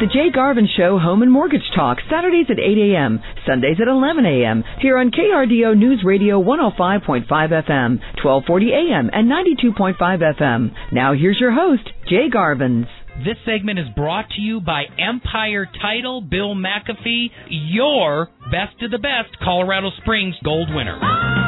The Jay Garvin Show Home and Mortgage Talk, Saturdays at 8 a.m., Sundays at 11 a.m., here on KRDO News Radio 105.5 FM, 1240 a.m., and 92.5 FM. Now here's your host, Jay Garvins. This segment is brought to you by Empire Title, Bill McAfee, your best of the best Colorado Springs gold winner.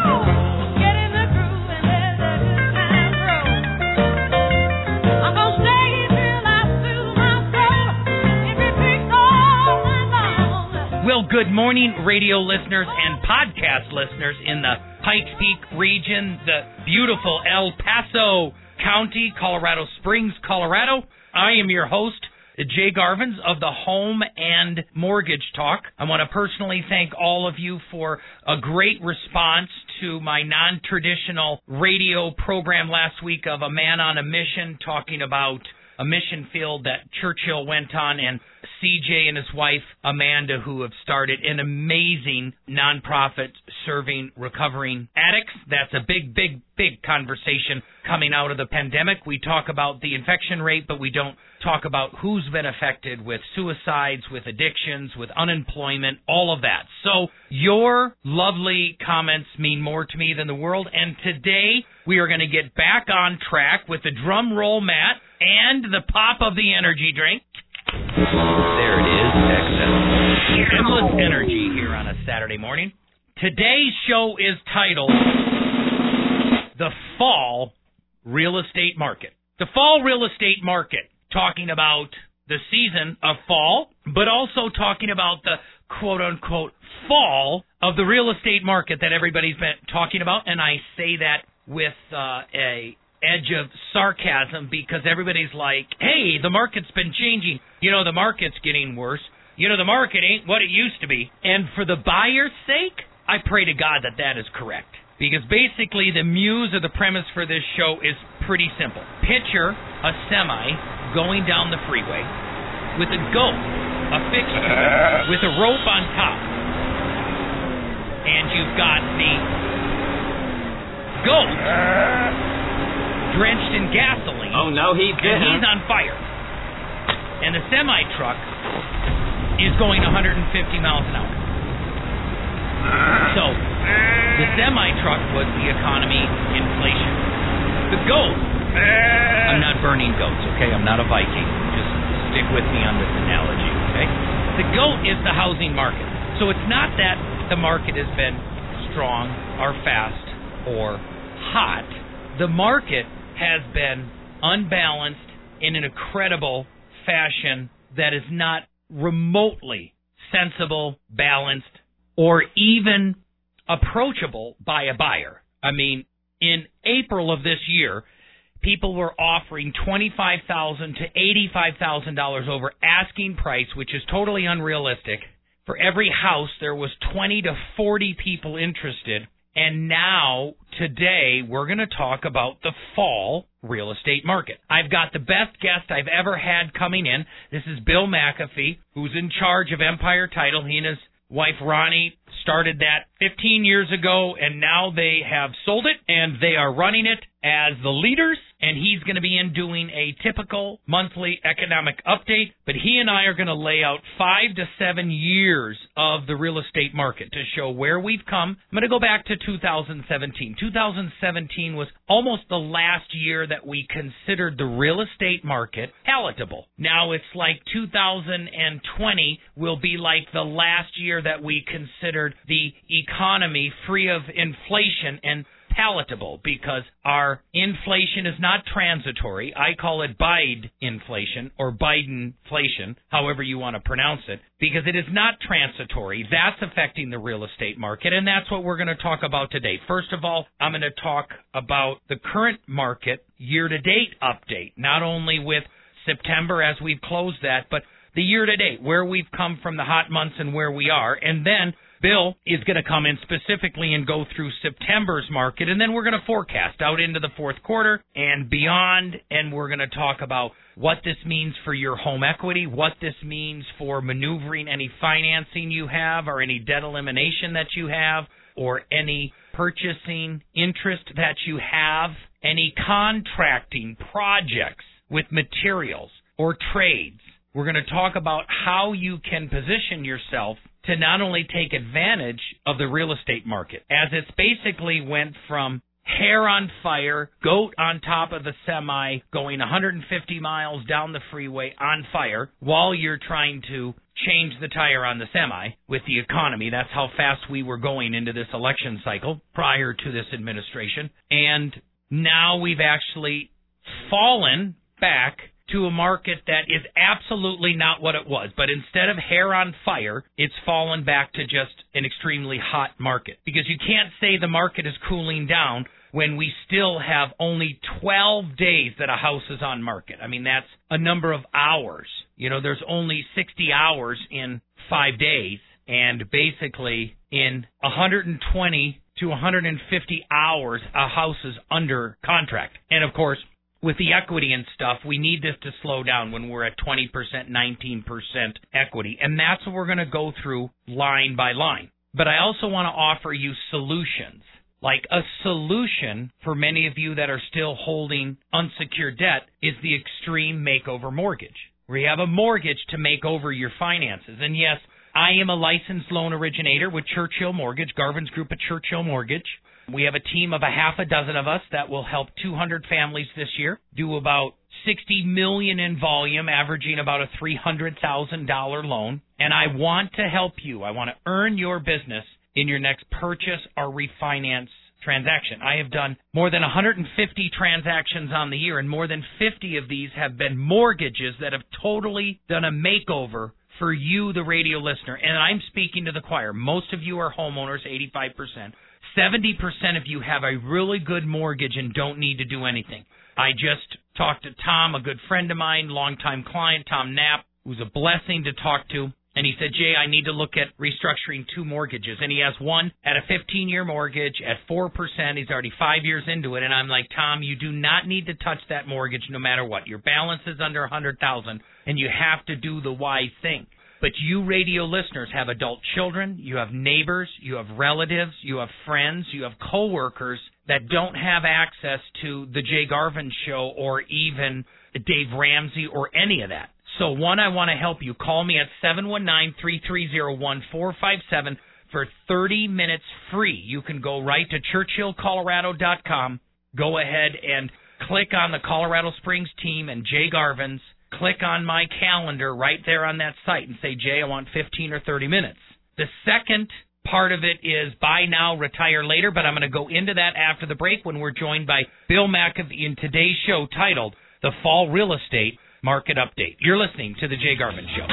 Well, good morning, radio listeners and podcast listeners in the Pikes Peak region, the beautiful El Paso County, Colorado Springs, Colorado. I am your host, Jay Garvins of the Home and Mortgage Talk. I want to personally thank all of you for a great response to my non traditional radio program last week of A Man on a Mission talking about a mission field that Churchill went on and CJ and his wife Amanda, who have started an amazing nonprofit serving recovering addicts. That's a big, big, big conversation coming out of the pandemic. We talk about the infection rate, but we don't talk about who's been affected with suicides, with addictions, with unemployment, all of that. So your lovely comments mean more to me than the world. And today we are going to get back on track with the drum roll, Matt, and the pop of the energy drink. Endless energy here on a Saturday morning. Today's show is titled The Fall Real Estate Market. The Fall Real Estate Market, talking about the season of fall, but also talking about the quote unquote fall of the real estate market that everybody's been talking about. And I say that with uh, a edge of sarcasm because everybody's like, hey, the market's been changing. You know, the market's getting worse. You know, the market ain't what it used to be. And for the buyer's sake, I pray to God that that is correct. Because basically, the muse or the premise for this show is pretty simple. Picture a semi going down the freeway with a goat affixed to it with a rope on top. And you've got the goat drenched in gasoline. Oh, no, he's and he's on fire. And the semi truck is going 150 miles an hour. So, the semi truck was the economy inflation. The goat, I'm not burning goats, okay? I'm not a Viking. Just stick with me on this analogy, okay? The goat is the housing market. So it's not that the market has been strong or fast or hot. The market has been unbalanced in an incredible fashion that is not remotely sensible, balanced, or even approachable by a buyer. I mean, in April of this year, people were offering twenty-five thousand to eighty-five thousand dollars over asking price, which is totally unrealistic. For every house, there was twenty to forty people interested. And now, today, we're going to talk about the fall real estate market. I've got the best guest I've ever had coming in. This is Bill McAfee, who's in charge of Empire Title. He and his wife Ronnie started that 15 years ago, and now they have sold it and they are running it as the leaders. And he's going to be in doing a typical monthly economic update. But he and I are going to lay out five to seven years of the real estate market to show where we've come. I'm going to go back to 2017. 2017 was almost the last year that we considered the real estate market palatable. Now it's like 2020 will be like the last year that we considered the economy free of inflation and palatable because our inflation is not transitory. I call it Biden inflation or Biden inflation, however you want to pronounce it, because it is not transitory. That's affecting the real estate market, and that's what we're going to talk about today. First of all, I'm going to talk about the current market year to date update, not only with September as we've closed that, but the year to date, where we've come from the hot months and where we are, and then Bill is going to come in specifically and go through September's market, and then we're going to forecast out into the fourth quarter and beyond, and we're going to talk about what this means for your home equity, what this means for maneuvering any financing you have or any debt elimination that you have or any purchasing interest that you have, any contracting projects with materials or trades. We're going to talk about how you can position yourself to not only take advantage of the real estate market, as it's basically went from hair on fire, goat on top of the semi, going 150 miles down the freeway on fire while you're trying to change the tire on the semi with the economy. That's how fast we were going into this election cycle prior to this administration. And now we've actually fallen back to a market that is absolutely not what it was. But instead of hair on fire, it's fallen back to just an extremely hot market. Because you can't say the market is cooling down when we still have only 12 days that a house is on market. I mean, that's a number of hours. You know, there's only 60 hours in five days. And basically, in 120 to 150 hours, a house is under contract. And of course, with the equity and stuff, we need this to slow down when we're at 20%, 19% equity. And that's what we're going to go through line by line. But I also want to offer you solutions. Like a solution for many of you that are still holding unsecured debt is the extreme makeover mortgage, where you have a mortgage to make over your finances. And yes, I am a licensed loan originator with Churchill Mortgage, Garvin's Group at Churchill Mortgage. We have a team of a half a dozen of us that will help 200 families this year, do about 60 million in volume, averaging about a $300,000 loan. And I want to help you. I want to earn your business in your next purchase or refinance transaction. I have done more than 150 transactions on the year, and more than 50 of these have been mortgages that have totally done a makeover for you, the radio listener. And I'm speaking to the choir. Most of you are homeowners, 85%. 70% of you have a really good mortgage and don't need to do anything. I just talked to Tom, a good friend of mine, longtime client, Tom Knapp, who's a blessing to talk to. And he said, Jay, I need to look at restructuring two mortgages. And he has one at a 15 year mortgage at 4%. He's already five years into it. And I'm like, Tom, you do not need to touch that mortgage no matter what. Your balance is under a 100000 and you have to do the wise thing. But you radio listeners have adult children, you have neighbors, you have relatives, you have friends, you have coworkers that don't have access to the Jay Garvin show or even Dave Ramsey or any of that. So one, I want to help you. Call me at 719-330-1457 for 30 minutes free. You can go right to churchillcolorado.com. Go ahead and click on the Colorado Springs team and Jay Garvin's click on my calendar right there on that site and say, Jay, I want 15 or 30 minutes. The second part of it is buy now, retire later, but I'm going to go into that after the break when we're joined by Bill McAfee in today's show titled The Fall Real Estate Market Update. You're listening to The Jay Garvin Show.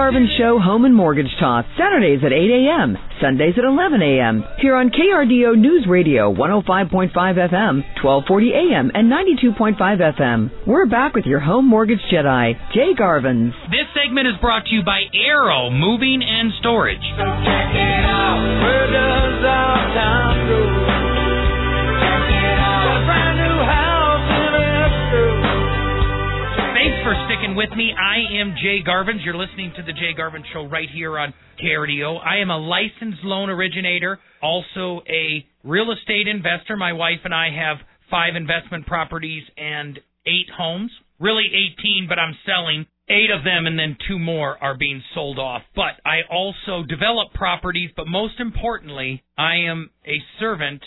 Garvin Show Home and Mortgage Talk, Saturdays at 8 a.m., Sundays at 11 a.m. Here on KRDO News Radio, 105.5 FM, 1240 a.m., and 92.5 FM. We're back with your home mortgage Jedi, Jay Garvins. This segment is brought to you by Arrow Moving and Storage. So for with me. I am Jay Garvins. You're listening to the Jay Garvin Show right here on KRDO. I am a licensed loan originator, also a real estate investor. My wife and I have five investment properties and eight homes. Really 18, but I'm selling eight of them and then two more are being sold off. But I also develop properties, but most importantly, I am a servant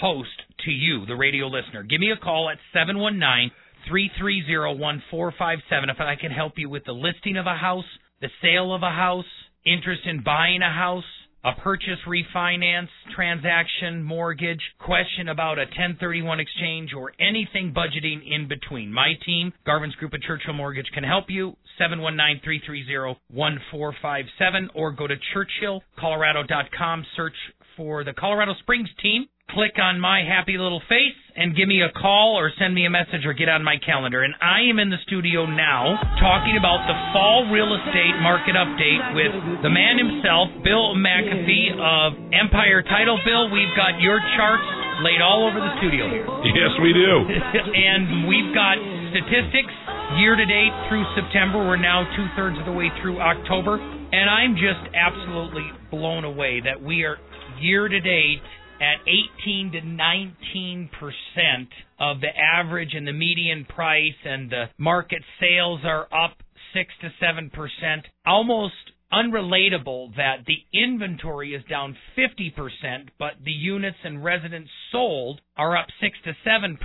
host to you, the radio listener. Give me a call at 719 330 1457 if I can help you with the listing of a house, the sale of a house, interest in buying a house, a purchase refinance transaction, mortgage, question about a 1031 exchange, or anything budgeting in between. My team, Garvin's Group at Churchill Mortgage, can help you. 719 330 1457 or go to churchillcolorado.com, search for the Colorado Springs team click on my happy little face and give me a call or send me a message or get on my calendar. And I am in the studio now talking about the fall real estate market update with the man himself, Bill McAfee of Empire Title. Bill, we've got your charts laid all over the studio here. Yes, we do. and we've got statistics year to date through September. We're now two thirds of the way through October. And I'm just absolutely blown away that we are year to date at 18 to 19 percent of the average and the median price, and the market sales are up six to seven percent. Almost unrelatable that the inventory is down 50%, but the units and residents sold are up 6 to 7%.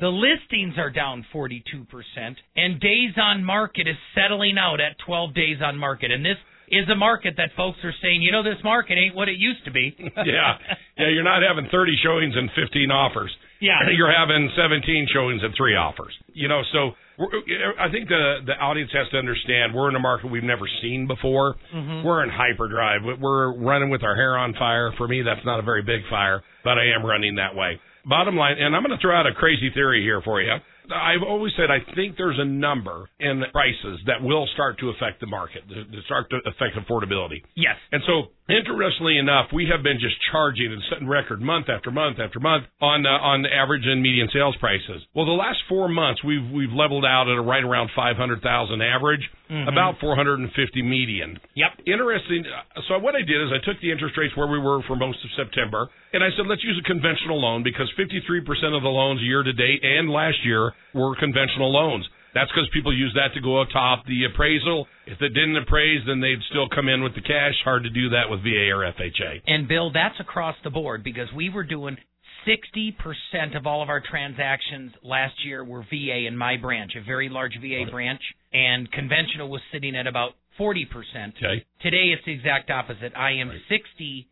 The listings are down 42%, and days on market is settling out at 12 days on market. And this is a market that folks are saying, you know, this market ain't what it used to be. yeah. Yeah, you're not having 30 showings and 15 offers. Yeah. You're having 17 showings and 3 offers. You know, so I think the the audience has to understand we're in a market we've never seen before. Mm-hmm. We're in hyperdrive. We're running with our hair on fire. For me, that's not a very big fire, but I am running that way. Bottom line, and I'm going to throw out a crazy theory here for you. I've always said I think there's a number in prices that will start to affect the market, to, start to affect affordability. Yes. And so, interestingly enough, we have been just charging and setting record month after month after month on uh, on the average and median sales prices. Well, the last four months we've we've leveled out at a right around 500,000 average, Mhm. about 450 median. Yep. Interesting. uh, So what I did is I took the interest rates where we were for most of September, and I said let's use a conventional loan because 53% of the loans year to date and last year were conventional loans. That's because people use that to go atop the appraisal. If it didn't appraise, then they'd still come in with the cash. Hard to do that with VA or FHA. And Bill, that's across the board because we were doing 60% of all of our transactions last year were VA in my branch, a very large VA branch, and conventional was sitting at about 40%. Okay. Today it's the exact opposite. I am 60%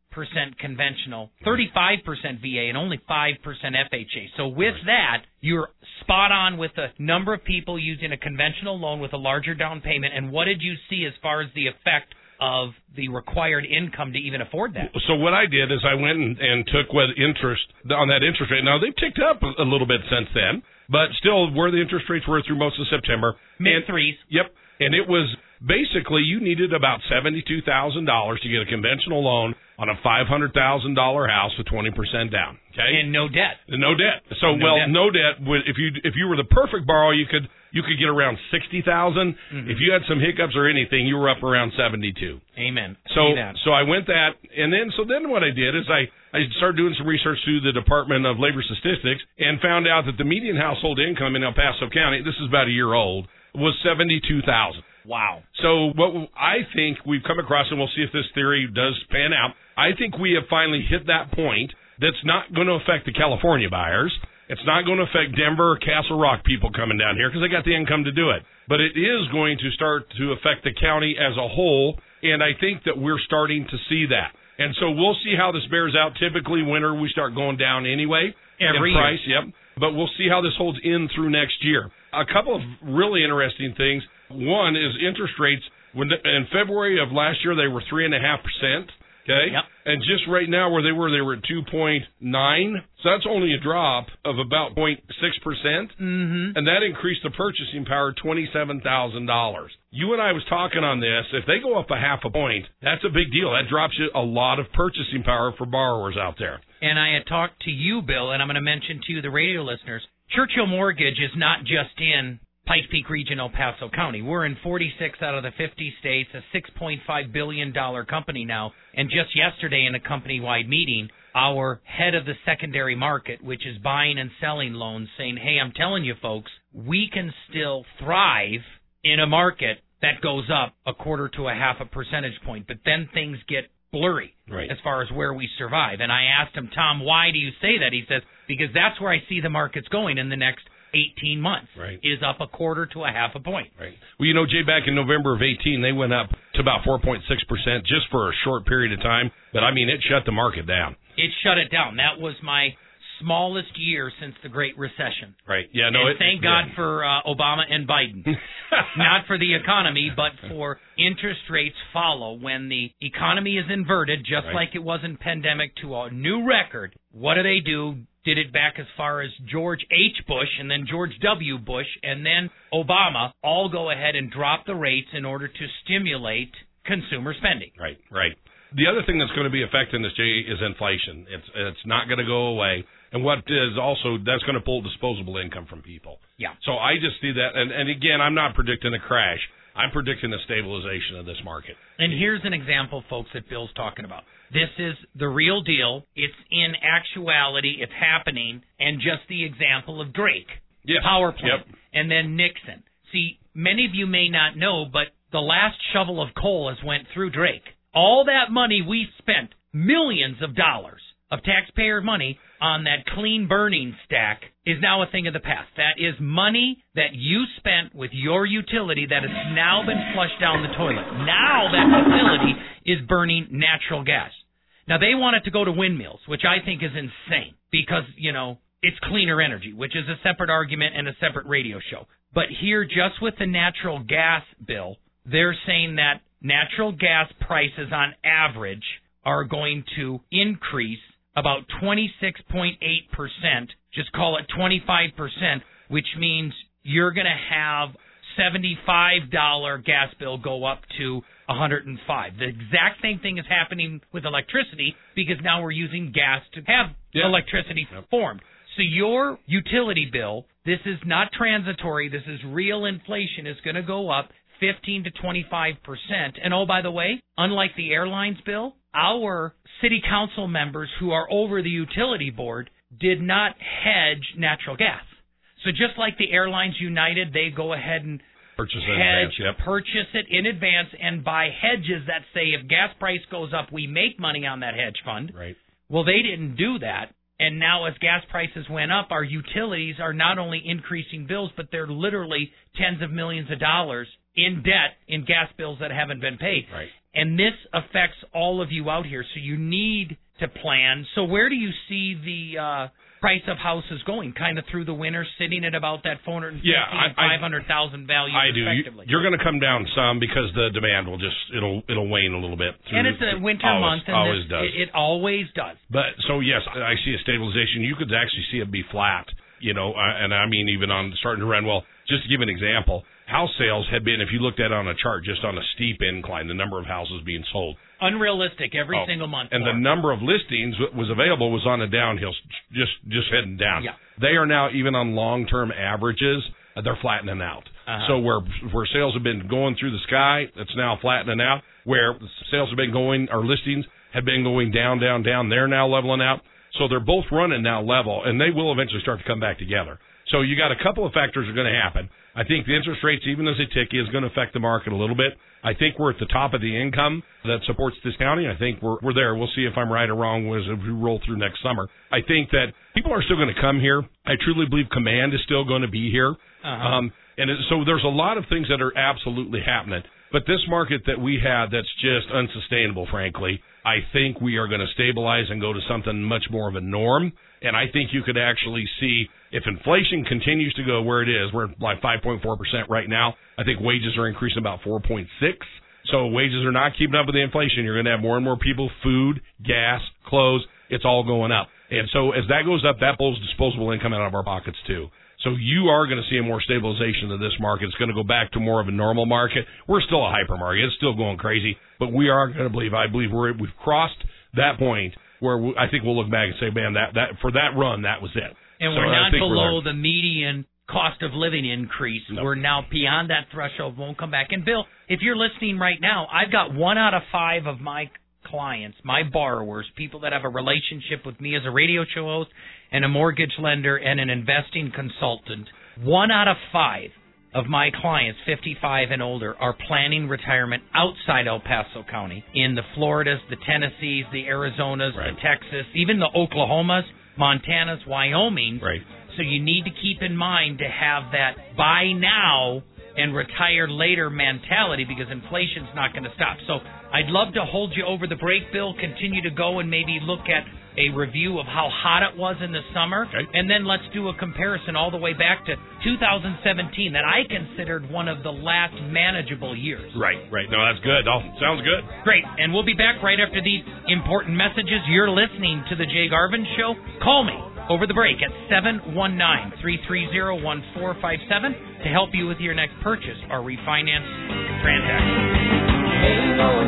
conventional, 35% VA, and only 5% FHA. So with that, you're spot on with the number of people using a conventional loan with a larger down payment. And what did you see as far as the effect of the required income to even afford that? So what I did is I went and, and took what interest on that interest rate. Now they've ticked up a, a little bit since then, but still where the interest rates were through most of September. Mid And- threes. Yep. And it was basically you needed about seventy-two thousand dollars to get a conventional loan on a five hundred thousand dollar house with twenty percent down. Okay. And no debt. no debt. So No well, debt. no debt. If you if you were the perfect borrower, you could you could get around sixty Mhm. If you had some hiccups or anything, you were up around seventy-two. Amen. So so I went that, and then so then what I did is I I started doing some research through the Department of Labor Statistics and found out that the median household income in El Paso County, this is about a year old, was seventy-two thousand. Wow. So what I think we've come across, and we'll see if this theory does pan out. I think we have finally hit that point that's not going to affect the California buyers. It's not going to affect Denver or Castle Rock people coming down here because they got the income to do it. But it is going to start to affect the county as a whole, and I think that we're starting to see that. And so we'll see how this bears out. Typically, winter we start going down anyway Every in year. price. Yep. But we'll see how this holds in through next year. A couple of really interesting things. One is interest rates. When in February of last year they were three and a half percent. Okay. Yep. And just right now where they were, they were at two point nine. So that's only a drop of about 0.6 percent. Mm-hmm. And that increased the purchasing power twenty-seven thousand dollars. You and I was talking on this. If they go up a half a point, that's a big deal. That drops you a lot of purchasing power for borrowers out there. And I had talked to you, Bill, and I'm going to mention to the radio listeners, Churchill Mortgage is not just in Pikes Peak Region, El Paso County. We're in 46 out of the 50 states, a $6.5 billion company now. And just yesterday in a company-wide meeting, our head of the secondary market, which is buying and selling loans, saying, hey, I'm telling you folks, we can still thrive in a market that goes up a quarter to a half a percentage point. But then things get blurry Right. as far as where we survive. And I asked him, Tom, why do you say that? He says, because that's where I see the markets going in the next 18 months. Right. Is up a quarter to a half a point. Right. Well, you know, Jay, back in November of 18, they went up to about 4.6% just for a short period of time. But I mean, it shut the market down. It shut it down. That was my smallest year since the Great Recession. Right. Yeah. No. and it, thank yeah. God for uh, Obama and Biden. Not for the economy, but for interest rates follow when the economy is inverted, just Right. like it was in pandemic to a new record. What do they do? Did it back as far as George H. Bush and then George W. Bush and then Obama all go ahead and drop the rates in order to stimulate consumer spending. Right, right. The other thing that's going to be affecting this, Jay, is inflation. It's it's not going to go away, and what is also that's going to pull disposable income from people. Yeah. So I just see that, and and again, I'm not predicting a crash. I'm predicting the stabilization of this market. And here's an example, folks, that Bill's talking about. This is the real deal. It's in actuality, it's happening, and just the example of Drake, Yes. power plant, Yep. and then Nixon. See, many of you may not know, but the last shovel of coal has went through Drake. All that money we spent, millions of dollars of taxpayer money on that clean burning stack is now a thing of the past. That is money that you spent with your utility that has now been flushed down the toilet. Now that facility is burning natural gas. Now they want it to go to windmills, which I think is insane because, you know, it's cleaner energy, which is a separate argument and a separate radio show. But here, just with the natural gas bill, they're saying that natural gas prices on average are going to increase about 26.8%, just call it 25%, which means you're going to have $75 gas bill go up to 105. The exact same thing is happening with electricity because now we're using gas to have Yeah. electricity formed. So your utility bill, this is not transitory, this is real inflation, is going to go up 15 to 25%. And oh, by the way, unlike the airlines bill, our city council members who are over the utility board did not hedge natural gas. So just like the Airlines United, they go ahead and Purchase in hedge, advance. Yep. purchase it in advance, and buy hedges that say if gas price goes up, we make money on that hedge fund. Right. Well, they didn't do that. And now, as gas prices went up, our utilities are not only increasing bills, but they're literally tens of millions of dollars in debt in gas bills that haven't been paid. Right. And this affects all of you out here. So you need to plan. So where do you see the uh, price of houses going? Kind of through the winter, sitting at about that 450 Yeah, I- and 500,000 value I do. You're going to come down some because the demand will just it'll it'll wane a little bit. and through- it's a winter always, month, and always this, does. It, it always does. But so yes, I see a stabilization. You could actually see it be flat. You know, uh, and I mean even on starting to run. Well, just to give an example, house sales had been, if you looked at it on a chart, just on a steep incline, the number of houses being sold. Unrealistic every Oh, single month. and the number of listings that was available was on a downhill, just just heading down. Yeah. They are now even on long term averages, uh, they're flattening out. Uh-huh. So where where sales have been going through the sky, it's now flattening out. Where sales have been going, or listings have been going down, down, down, they're now leveling out. So they're both running now level, and they will eventually start to come back together. So you got a couple of factors are going to happen. I think the interest rates, even as they tick, is going to affect the market a little bit. I think we're at the top of the income that supports this county. I think we're we're there. We'll see if I'm right or wrong as we roll through next summer. I think that people are still going to come here. I truly believe command is still going to be here. Uh-huh. Um, and it, so there's a lot of things that are absolutely happening. But this market that we had that's just unsustainable, frankly, I think we are going to stabilize and go to something much more of a norm. And I think you could actually see if inflation continues to go where it is, we're like 5.4% right now. I think wages are increasing about 4.6. So wages are not keeping up with the inflation. You're going to have more and more people, food, gas, clothes. It's all going up. And so as that goes up, that pulls disposable income out of our pockets too. So you are going to see a more stabilization of this market. It's going to go back to more of a normal market. We're still a hyper market. It's still going crazy, but we are going to believe. I believe we're we've crossed that point where we, I think we'll look back and say, man, that that for that run, that was it. And So we're not think we're below the median cost of living increase. No. We're now beyond that threshold. Won't come back. And Bill, if you're listening right now, I've got one out of five of my clients, my borrowers, people that have a relationship with me as a radio show host and a mortgage lender and an investing consultant. One out of five of my clients, 55 and older, are planning retirement outside El Paso County in the Floridas, the Tennessees, the Arizonas, Right. the Texas, even the Oklahomas, Montanas, Wyoming. Right. So you need to keep in mind to have that buy now and retire later mentality because inflation's not going to stop. So I'd love to hold you over the break, Bill. Continue to go and maybe look at a review of how hot it was in the summer, Okay. and then let's do a comparison all the way back to 2017 that I considered one of the last manageable years. Right, right. No, that's good. Oh, sounds good. Great. And we'll be back right after these important messages. You're listening to The Jay Garvin Show. Call me over the break at 719 330 1457 to help you with your next purchase or refinance transaction.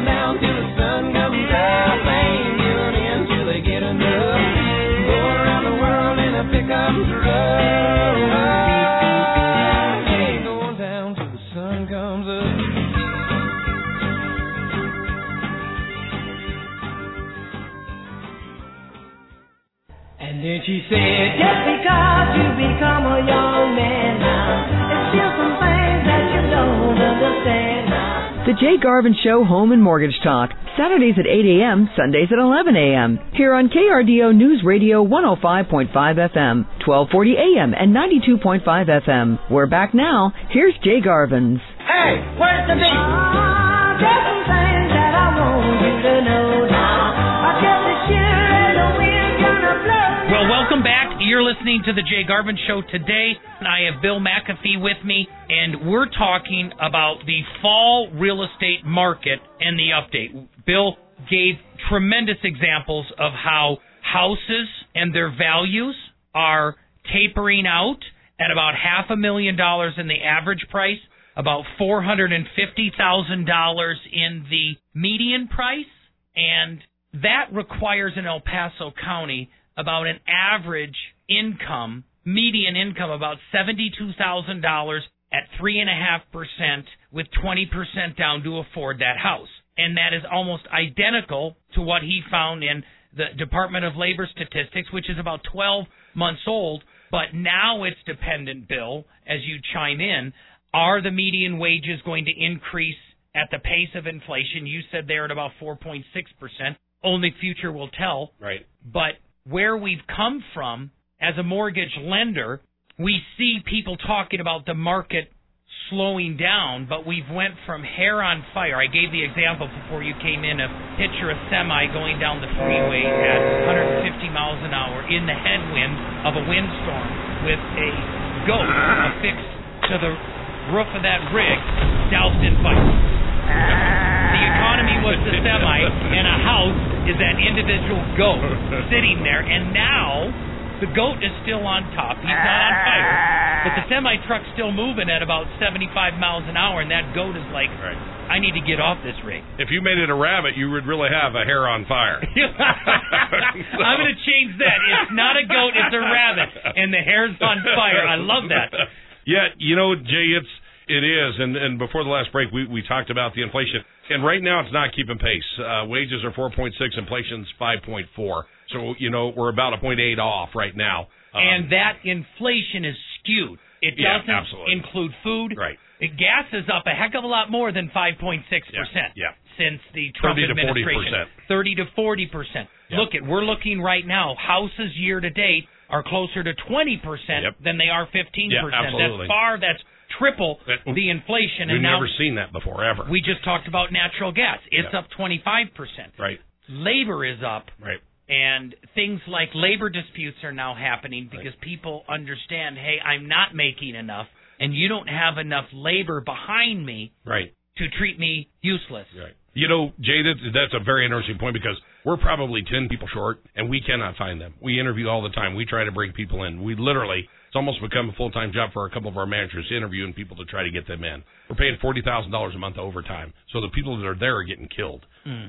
Jay Garvin Show Home and Mortgage Talk, Saturdays at 8 a.m., Sundays at 11 a.m. Here on KRDO News Radio 105.5 FM, 1240 a.m., and 92.5 FM. We're back now. Here's Jay Garvin's. Hey, where's the beat? Ah, You're listening to the Jay Garvin Show today. I have Bill McAfee with me, and we're talking about the fall real estate market and the update. Bill gave tremendous examples of how houses and their values are tapering out at about half a million dollars in the average price, about four hundred and fifty thousand dollars in the median price, and that requires in El Paso County about an average income, median income, about seventy-two thousand dollars at three and a half percent, with twenty percent down to afford that house, and that is almost identical to what he found in the Department of Labor statistics, which is about twelve months old. But now it's dependent, Bill, as you chime in. Are the median wages going to increase at the pace of inflation? You said they're at about 4.6%. Only future will tell. Right. But where we've come from as a mortgage lender, we see people talking about the market slowing down, but we've went from hair on fire. I gave the example before you came in of picture a semi going down the freeway at 150 miles an hour in the headwind of a windstorm with a goat affixed to the roof of that rig doused in fire. The economy was the semi, and a house is that individual goat sitting there, and now the goat is still on top. He's not on fire, but the semi truck's still moving at about 75 miles an hour, and that goat is like, Right. I need to get off this rig. If you made it a rabbit, you would really have a hair on fire. I'm going to change that. It's not a goat, it's a rabbit, and the hair's on fire. I love that. Yeah, you know, Jay, it's it is, and and before the last break, we we talked about the inflation, and right now it's not keeping pace. Uh, wages are 4.6, inflation's 5.4. So you know we're about a point eight off right now. Um, and that inflation is skewed. It doesn't absolutely. include food. Right. The gas is up a heck of a lot more than 5.6% Yeah, yeah. since the Trump 30 to 40%. administration. 30 to 40%. Yeah. Look at we're looking right now houses year to date are closer to 20% Yep. than they are 15%. Yeah, absolutely. That's far that's triple the inflation We've and now never seen that before ever. we just talked about natural gas. It's Yeah. up 25%. right, Labor is up right. and things like labor disputes are now happening because people understand, hey, I'm not making enough, and you don't have enough labor behind me Right. to treat me useless. Right. You know, Jay, that's, that's a very interesting point because we're probably 10 people short and we cannot find them. We interview all the time. We try to bring people in. We literally, it's almost become a full time job for a couple of our managers interviewing people to try to get them in. We're paying $40,000 a month overtime. So the people that are there are getting killed.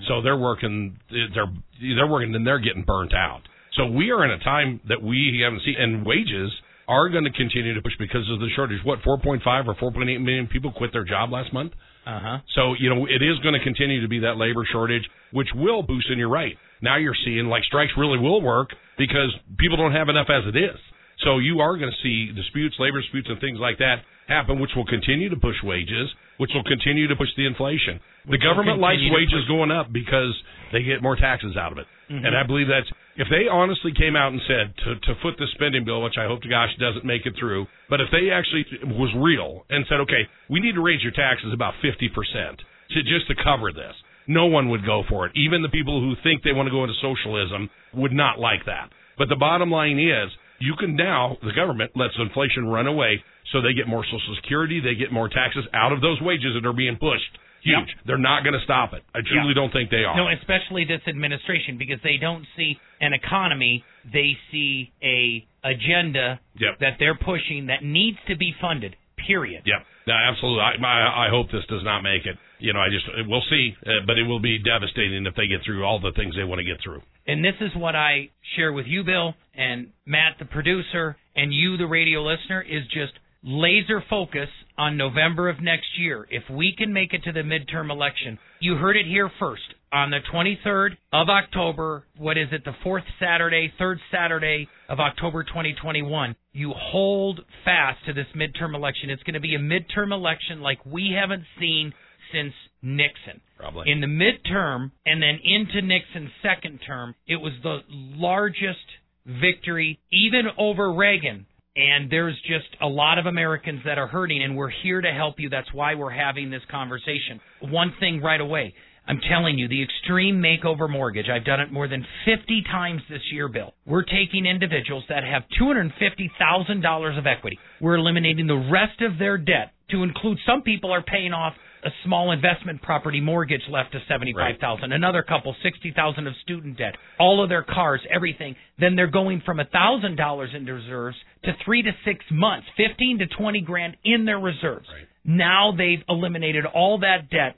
So they're working, they're, they're working and they're getting burnt out. So we are in a time that we haven't seen, and wages are going to continue to push because of the shortage. What, 4.5 or 4.8 million people quit their job last month? Uh huh. So, you know, it is going to continue to be that labor shortage, which will boost, and you're right. Now you're seeing like strikes really will work because people don't have enough as it is. So you are going to see disputes, labor disputes, and things like that happen, which will continue to push wages, which will continue to push the inflation. the Which will government likes wages going up because they get more taxes out of it. Mm-hmm. And I believe that's if they honestly came out and said to to foot the spending bill, which I hope to gosh doesn't make it through, but if they actually was real and said, okay, we need to raise your taxes about fifty percent to just to cover this. No one would go for it. Even the people who think they want to go into socialism would not like that. But the bottom line is, you can now, the government lets inflation run away so they get more Social Security, they get more taxes out of those wages that are being pushed. Huge. Yep. They're not going to stop it. I truly Yeah. don't think they are. No, especially this administration because they don't see an economy, they see a agenda Yep. that they're pushing that needs to be funded. Period. Yep. No, absolutely. I, I, I hope this does not make it. You know, I just we'll see, uh, but it will be devastating if they get through all the things they want to get through. And this is what I share with you, Bill, and Matt, the producer, and you, the radio listener, is just laser focus on November of next year. If we can make it to the midterm election, you heard it here first. On the 23rd of October, what is it, the fourth Saturday, third Saturday of October 2021, you hold fast to this midterm election. It's going to be a midterm election like we haven't seen since Nixon Probably. in the midterm and then into Nixon's second term, it was the largest victory, even over Reagan. And there's just a lot of Americans that are hurting, and we're here to help you. That's why we're having this conversation. One thing right away. I'm telling you, the Extreme Makeover Mortgage, I've done it more than 50 times this year, Bill. We're taking individuals that have $250,000 of equity. We're eliminating the rest of their debt to include some people are paying off a small investment property mortgage left to 75,000. Another couple 60,000 of student debt. All of their cars, everything. Then they're going from a $1,000 in reserves to 3 to 6 months, 15 to 20 grand in their reserves. Right. Now they've eliminated all that debt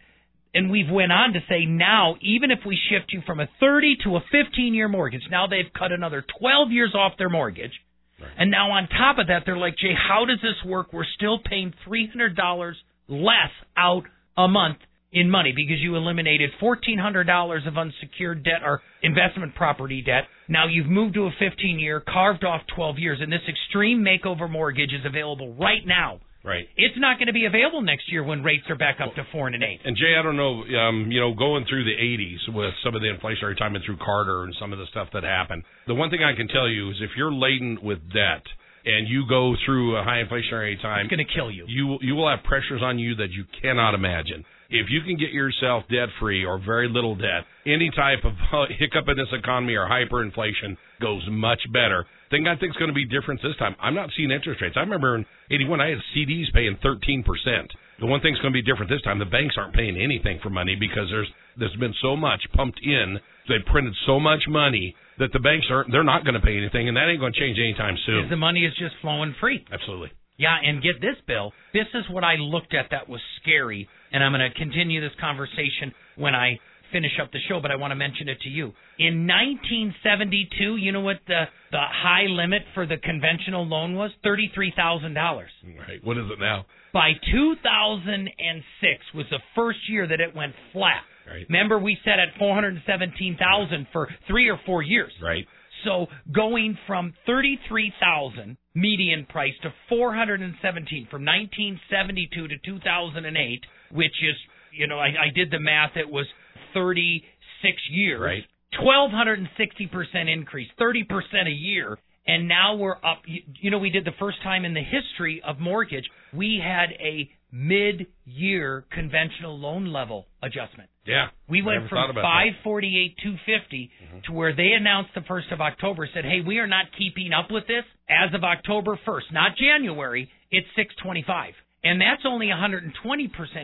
and we've went on to say now even if we shift you from a 30 to a 15 year mortgage now they've cut another 12 years off their mortgage and now on top of that they're like jay how does this work we're still paying $300 less out a month in money because you eliminated $1400 of unsecured debt or investment property debt now you've moved to a 15 year carved off 12 years and this extreme makeover mortgage is available right now Right. it's not going to be available next year when rates are back up to four and an eight. And Jay, I don't know, um, you know, going through the 80s with some of the inflationary time and through Carter and some of the stuff that happened. The one thing I can tell you is if you're laden with debt and you go through a high inflationary time, It's going to kill you. you will- you will have pressures on you that you cannot imagine. If you can get yourself debt free or very little debt, any type of hiccup in this economy or hyperinflation goes much better. Thing I think is going to be different this time. I'm not seeing interest rates. I remember in '81 I had CDs paying 13 percent. The one thing's going to be different this time. The banks aren't paying anything for money because there's there's been so much pumped in. They printed so much money that the banks aren't. They're not going to pay anything, and that ain't going to change anytime soon. The money is just flowing free. Absolutely. Yeah, and get this, Bill. This is what I looked at that was scary, and I'm going to continue this conversation when I finish up the show, but I want to mention it to you. In 1972, you know what the the high limit for the conventional loan was? $33,000. Right. What is it now? By 2006 was the first year that it went flat. Right. Remember we said at 417,000 for 3 or 4 years. Right. So going from 33,000 median price to 417 from 1972 to 2008, which is, you know, I, I did the math, it was 36 years. Right. 1260% increase, 30% a year. And now we're up, you, you know, we did the first time in the history of mortgage, we had a mid-year conventional loan level adjustment. Yeah. We went from thought about that. 548 250 mm-hmm. to where they announced the 1st of October said, "Hey, we are not keeping up with this as of October 1st, not January. It's 625." And that's only a 120%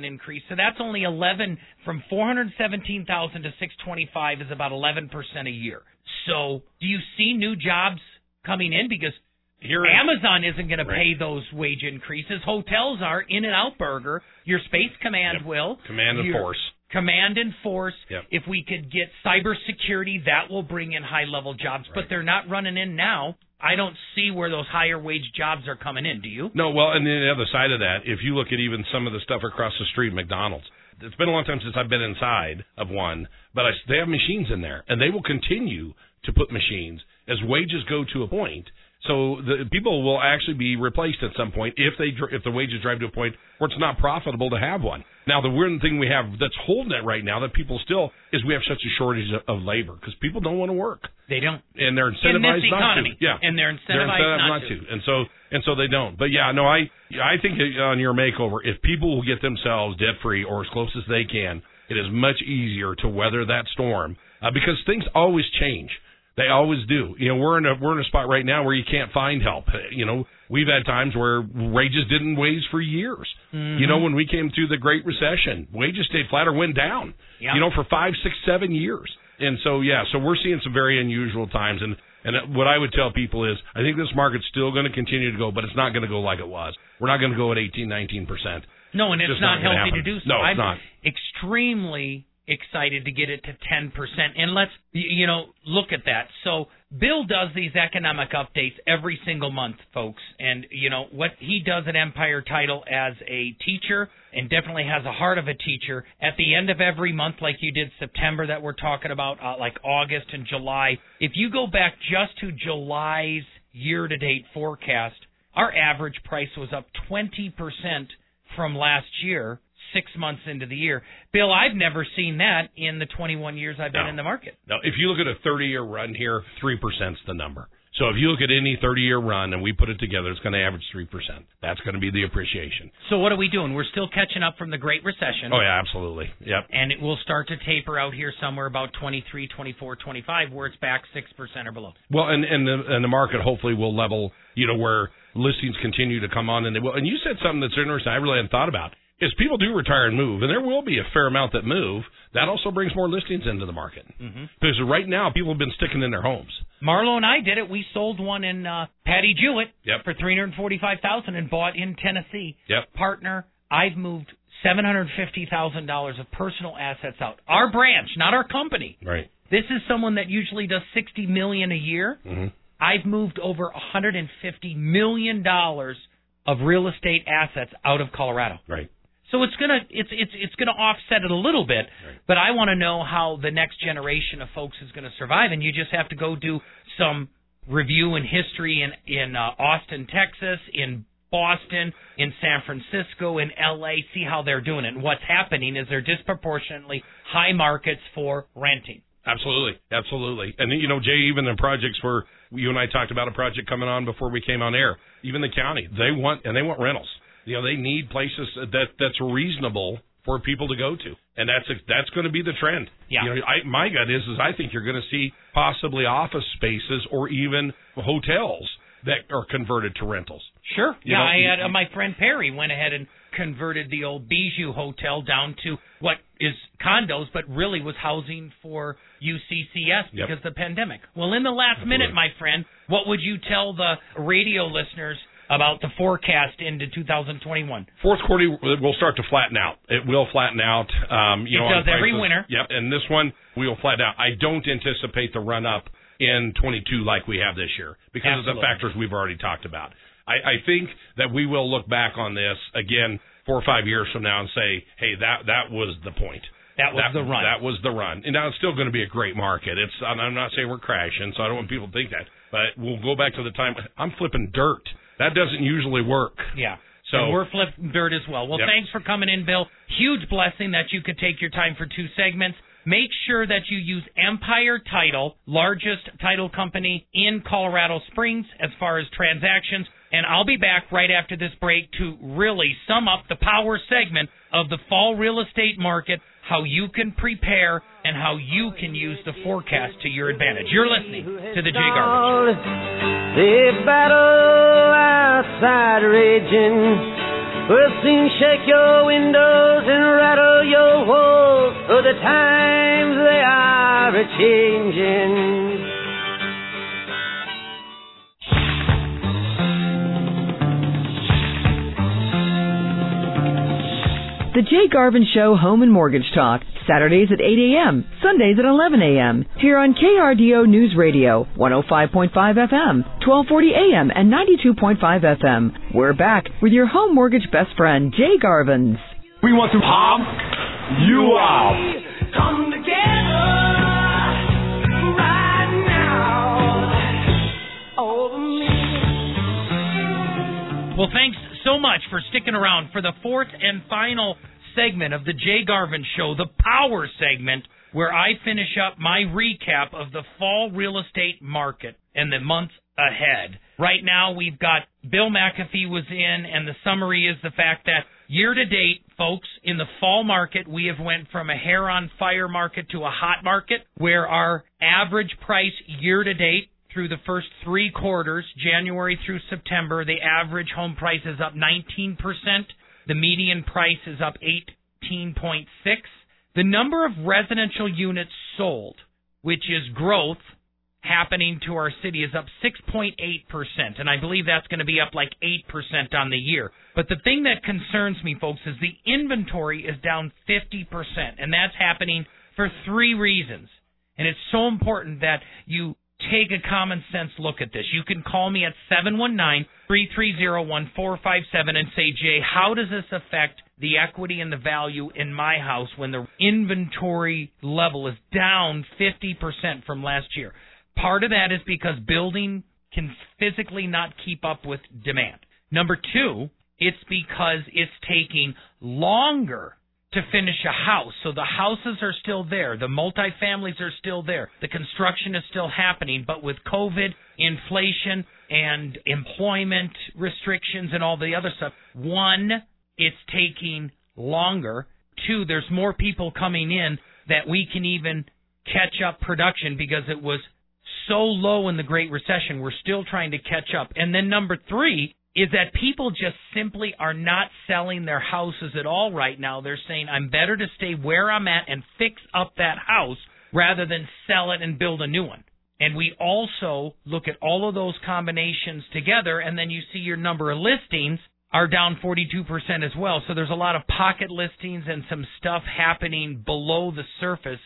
increase. So that's only 11 from 417,000 to 625 is about 11% a year. So, do you see new jobs coming in because Here Amazon isn't going to pay those wage increases. Hotels are. In-N-Out Burger, your Space Command Yep. will. Command and Your- force. Command and force. Yep. If we could get cybersecurity, that will bring in high level jobs. But they're not running in now. I don't see where those higher wage jobs are coming in. Do you? No, well, and then the other side of that, if you look at even some of the stuff across the street, McDonald's. It's been a long time since I've been inside of one, but I, they have machines in there, and they will continue to put machines as wages go to a point. So the people will actually be replaced at some point if they if the wages drive to a point where it's not profitable to have one. Now the weird thing we have that's holding it right now that people still is we have such a shortage of, of labor because people don't want to work They don't. and they're In incentivized this not to. Yeah, And they're they're incentivized, incentivized not, to. and so and so they don't. But yeah, no, I I think on your makeover, if people will get themselves debt free or as close as they can, it is much easier to weather that storm uh, because things always change. They always do. You know, we're in a we're in a spot right now where you can't find help. You know, we've had times where wages didn't raise for years. Mm-hmm. You know, when we came through the Great Recession, wages stayed flat or went down. Yeah. You know, for five, six, seven years. And so yeah, so we're seeing some very unusual times. And and what I would tell people is, I think this market's still going to continue to go, but it's not going to go like it was. We're not going to go at 18, 19 percent. No, and it's Just not, not healthy to do so. No, it's I'm not. extremely excited to get it to 10%. And let's, you know, look at that. So Bill does these economic updates every single month, folks. And, you know, what he does at Empire Title as a teacher and definitely has a heart of a teacher at the end of every month, like you did September that we're talking about, uh, like August and July. If you go back just to July's year to date forecast, our average price was up 20% from last year, six months into the year. Bill, I've never seen that in the 21 years I've been No. in the market. Now, if you look at a 30 year run here, 3% is the number. So if you look at any 30 year run and we put it together, it's going to average 3%. That's going to be the appreciation. So what are we doing? We're still catching up from the Great Recession. Oh, yeah, absolutely. Yep. And it will start to taper out here somewhere about 23, 24, 25, where it's back 6% or below. Well, and and the and the market hopefully will level, you know, where listings continue to come on, and they will. And you said something that's interesting. I really hadn't thought about. Is people do retire and move, and there will be a fair amount that move. That also brings more listings into the market Mm-hmm. because right now people have been sticking in their homes. Marlo and I did it. We sold one in uh, Patty Jewett Yep. for 345000 and bought in Tennessee. Yep. Partner, I've moved $750,000 of personal assets out. Our branch, not our company. Right. This is someone that usually does 60 million a year. hmm I've moved over 150 million dollars of real estate assets out of Colorado. Right. So it's gonna it's it's it's gonna offset it a little bit, Right. but I want to know how the next generation of folks is going to survive, and you just have to go do some review and history in in uh, Austin, Texas, in Boston, in San Francisco, in L.A. See how they're doing it. And what's happening is they're disproportionately high markets for renting. Absolutely, absolutely. And you know, Jay, even the projects where you and I talked about a project coming on before we came on air, even the county, they want and they want rentals. You know, they need places that that's reasonable for people to go to, and that's that's going to be the trend. Yeah. You know, I, my gut is is I think you're going to see possibly office spaces or even hotels that are converted to rentals. Sure. You yeah, know, I had uh, my friend Perry went ahead and converted the old Bijou Hotel down to what is condos, but really was housing for UCCS Yep. because of the pandemic. Well, in the last minute, my friend, what would you tell the radio listeners about the forecast into 2021? Fourth quarter will start to flatten out. It will flatten out. Um, you It know, does every prices. winter. Yep, and this one we will flatten out. I don't anticipate the run up in 22 like we have this year because of the factors we've already talked about. I, I think that we will look back on this again four or five years from now and say, hey, that that was the point. That was the run. That was the run. And now it's still going to be a great market. It's I'm not saying we're crashing, so I don't want people to think that. But we'll go back to the time I'm flipping dirt. That doesn't usually work. Yeah. So and we're flipping dirt as well. Well, Yep. thanks for coming in, Bill. Huge blessing that you could take your time for two segments. Make sure that you use Empire Title, largest title company in Colorado Springs as far as transactions. And I'll be back right after this break to really sum up the power segment of the fall real estate market, how you can prepare, and how you can use the forecast to your advantage. You're listening to the Jay Garbage. Outside raging will soon shake your windows and rattle your walls. For the times they are a changing. The Jay Garvin Show Home and Mortgage Talk, Saturdays at 8 a.m., Sundays at 11 a.m. Here on KRDO News Radio, 105.5 FM, 1240 a.m., and 92.5 FM. We're back with your home mortgage best friend, Jay Garvins. We want to pump you up. Come together right now over me. Well, thanks so much for sticking around for the fourth and final segment of the Jay Garvin Show, the Power segment, where I finish up my recap of the fall real estate market and the months ahead. Right now, we've got Bill McAfee was in, and the summary is the fact that year to date, folks, in the fall market, we have went from a hair on fire market to a hot market, where our average price year to date through the first three quarters, January through September, the average home price is up 19%. The median price is up 18.6. The number of residential units sold, which is growth happening to our city is up 6.8%, and I believe that's going to be up like 8% on the year. But the thing that concerns me, folks, is the inventory is down 50%, and that's happening for three reasons. And it's so important that you take a common sense look at this. You can call me at 719 330 1457 and say, Jay, how does this affect the equity and the value in my house when the inventory level is down 50% from last year? Part of that is because building can physically not keep up with demand. Number two, it's because it's taking longer to finish a house. So the houses are still there. The multifamilies are still there. The construction is still happening. But with COVID, inflation, and employment restrictions and all the other stuff, one, it's taking longer. Two, there's more people coming in that we can even catch up production because it was so low in the Great Recession. We're still trying to catch up. And then number three is that people just simply are not selling their houses at all right now. They're saying, I'm better to stay where I'm at and fix up that house rather than sell it and build a new one. And we also look at all of those combinations together, and then you see your number of listings are down 42% as well. So there's a lot of pocket listings and some stuff happening below the surface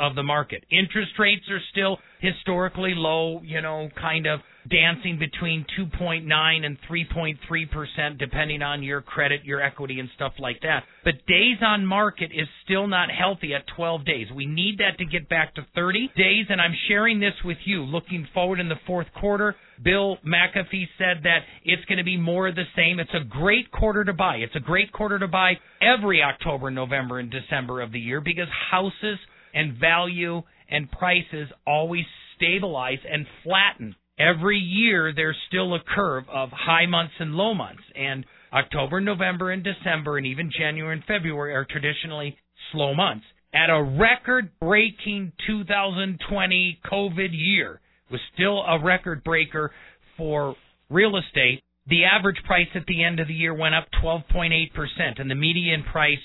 of the market. Interest rates are still historically low, you know, kind of dancing between 2.9 and 3.3% depending on your credit, your equity and stuff like that. But days on market is still not healthy at 12 days. We need that to get back to 30 days and I'm sharing this with you looking forward in the fourth quarter. Bill McAfee said that it's going to be more of the same. It's a great quarter to buy. It's a great quarter to buy every October, November and December of the year because houses and value and prices always stabilize and flatten. Every year there's still a curve of high months and low months, and October, November, and December, and even January and February are traditionally slow months. At a record breaking 2020 COVID year, was still a record breaker for real estate. The average price at the end of the year went up 12.8%, and the median price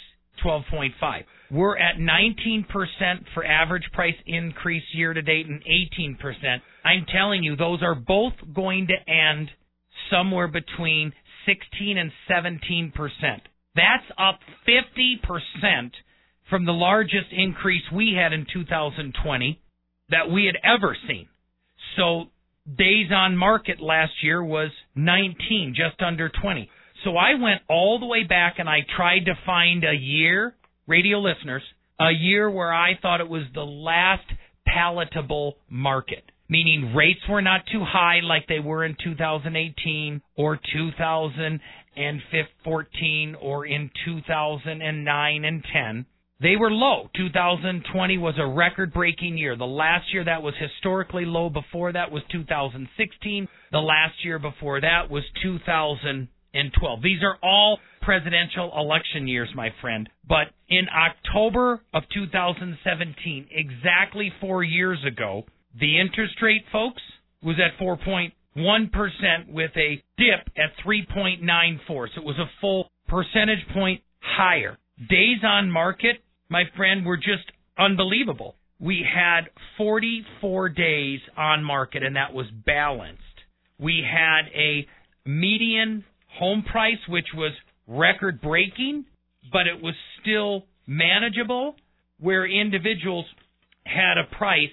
12.5. We're at 19% for average price increase year to date and 18%. I'm telling you, those are both going to end somewhere between 16 and 17%. That's up 50% from the largest increase we had in 2020 that we had ever seen. So days on market last year was 19, just under 20. So I went all the way back and I tried to find a year radio listeners, a year where I thought it was the last palatable market, meaning rates were not too high like they were in 2018 or 2014 or in 2009 and 10. They were low. 2020 was a record breaking year. The last year that was historically low before that was 2016. The last year before that was 2012. These are all presidential election years, my friend. But in October of 2017, exactly four years ago, the interest rate, folks, was at 4.1% with a dip at 3.94. So it was a full percentage point higher. Days on market, my friend, were just unbelievable. We had 44 days on market, and that was balanced. We had a median home price, which was record breaking, but it was still manageable, where individuals had a price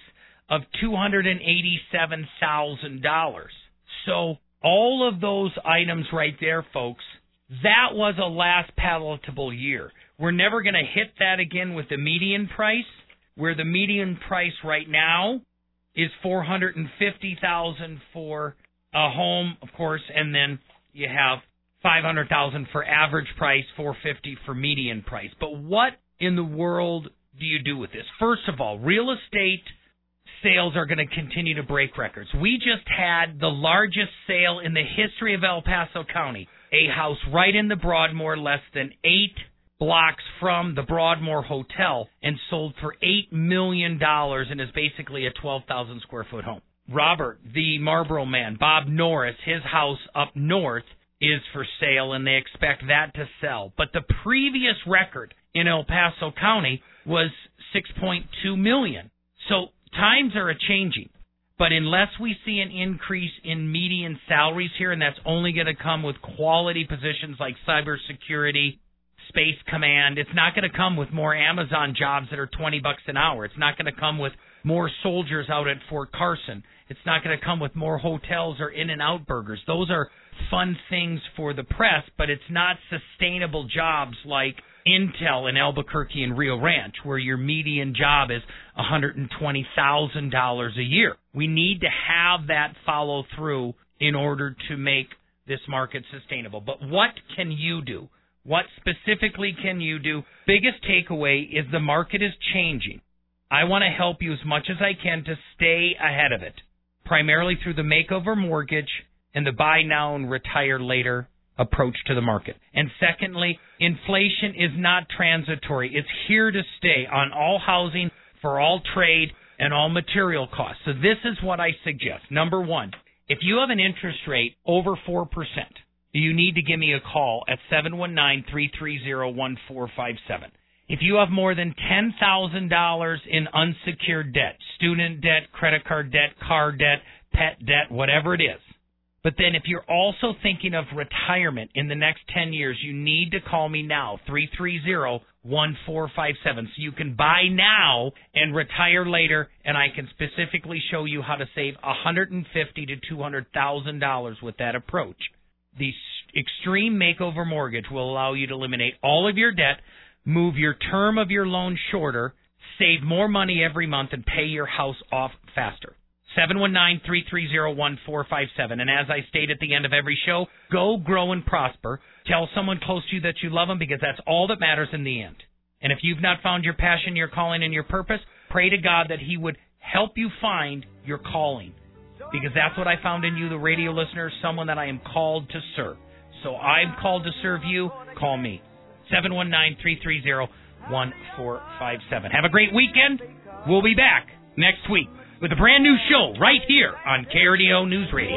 of $287,000. So, all of those items right there, folks, that was a last palatable year. We're never going to hit that again with the median price, where the median price right now is 450,000 for a home, of course, and then you have 500,000 for average price, 450 for median price. But what in the world do you do with this? First of all, real estate sales are going to continue to break records. We just had the largest sale in the history of El Paso County. A house right in the Broadmoor, less than eight blocks from the Broadmoor Hotel, and sold for $8 million and is basically a 12,000 square foot home. Robert, the Marlboro man, Bob Norris, his house up north is for sale and they expect that to sell. But the previous record in El Paso County was 6.2 million. So times are a changing. But unless we see an increase in median salaries here, and that's only going to come with quality positions like cybersecurity, space command, it's not going to come with more Amazon jobs that are 20 bucks an hour. It's not going to come with more soldiers out at Fort Carson. It's not going to come with more hotels or In-N-Out Burgers. Those are fun things for the press, but it's not sustainable jobs like Intel in Albuquerque and Rio Rancho, where your median job is $120,000 a year. We need to have that follow through in order to make this market sustainable. But what can you do? What specifically can you do? Biggest takeaway is the market is changing. I want to help you as much as I can to stay ahead of it, primarily through the makeover mortgage and the buy now and retire later approach to the market. And secondly, inflation is not transitory. It's here to stay on all housing, for all trade, and all material costs. So this is what I suggest. Number one, if you have an interest rate over 4%, you need to give me a call at 719-330-1457. If you have more than $10,000 in unsecured debt, student debt, credit card debt, car debt, pet debt, whatever it is, but then if you're also thinking of retirement in the next 10 years, you need to call me now, 330-1457. So you can buy now and retire later, and I can specifically show you how to save 150 to $200,000 with that approach. The Extreme Makeover Mortgage will allow you to eliminate all of your debt, move your term of your loan shorter, save more money every month, and pay your house off faster. 719-330-1457. And as I state at the end of every show, go grow and prosper. Tell someone close to you that you love them because that's all that matters in the end. And if you've not found your passion, your calling, and your purpose, pray to God that He would help you find your calling. Because that's what I found in you, the radio listener, someone that I am called to serve. So I'm called to serve you. Call me. 719-330-1457. Have a great weekend. We'll be back next week with a brand new show right here on KRDO News Radio.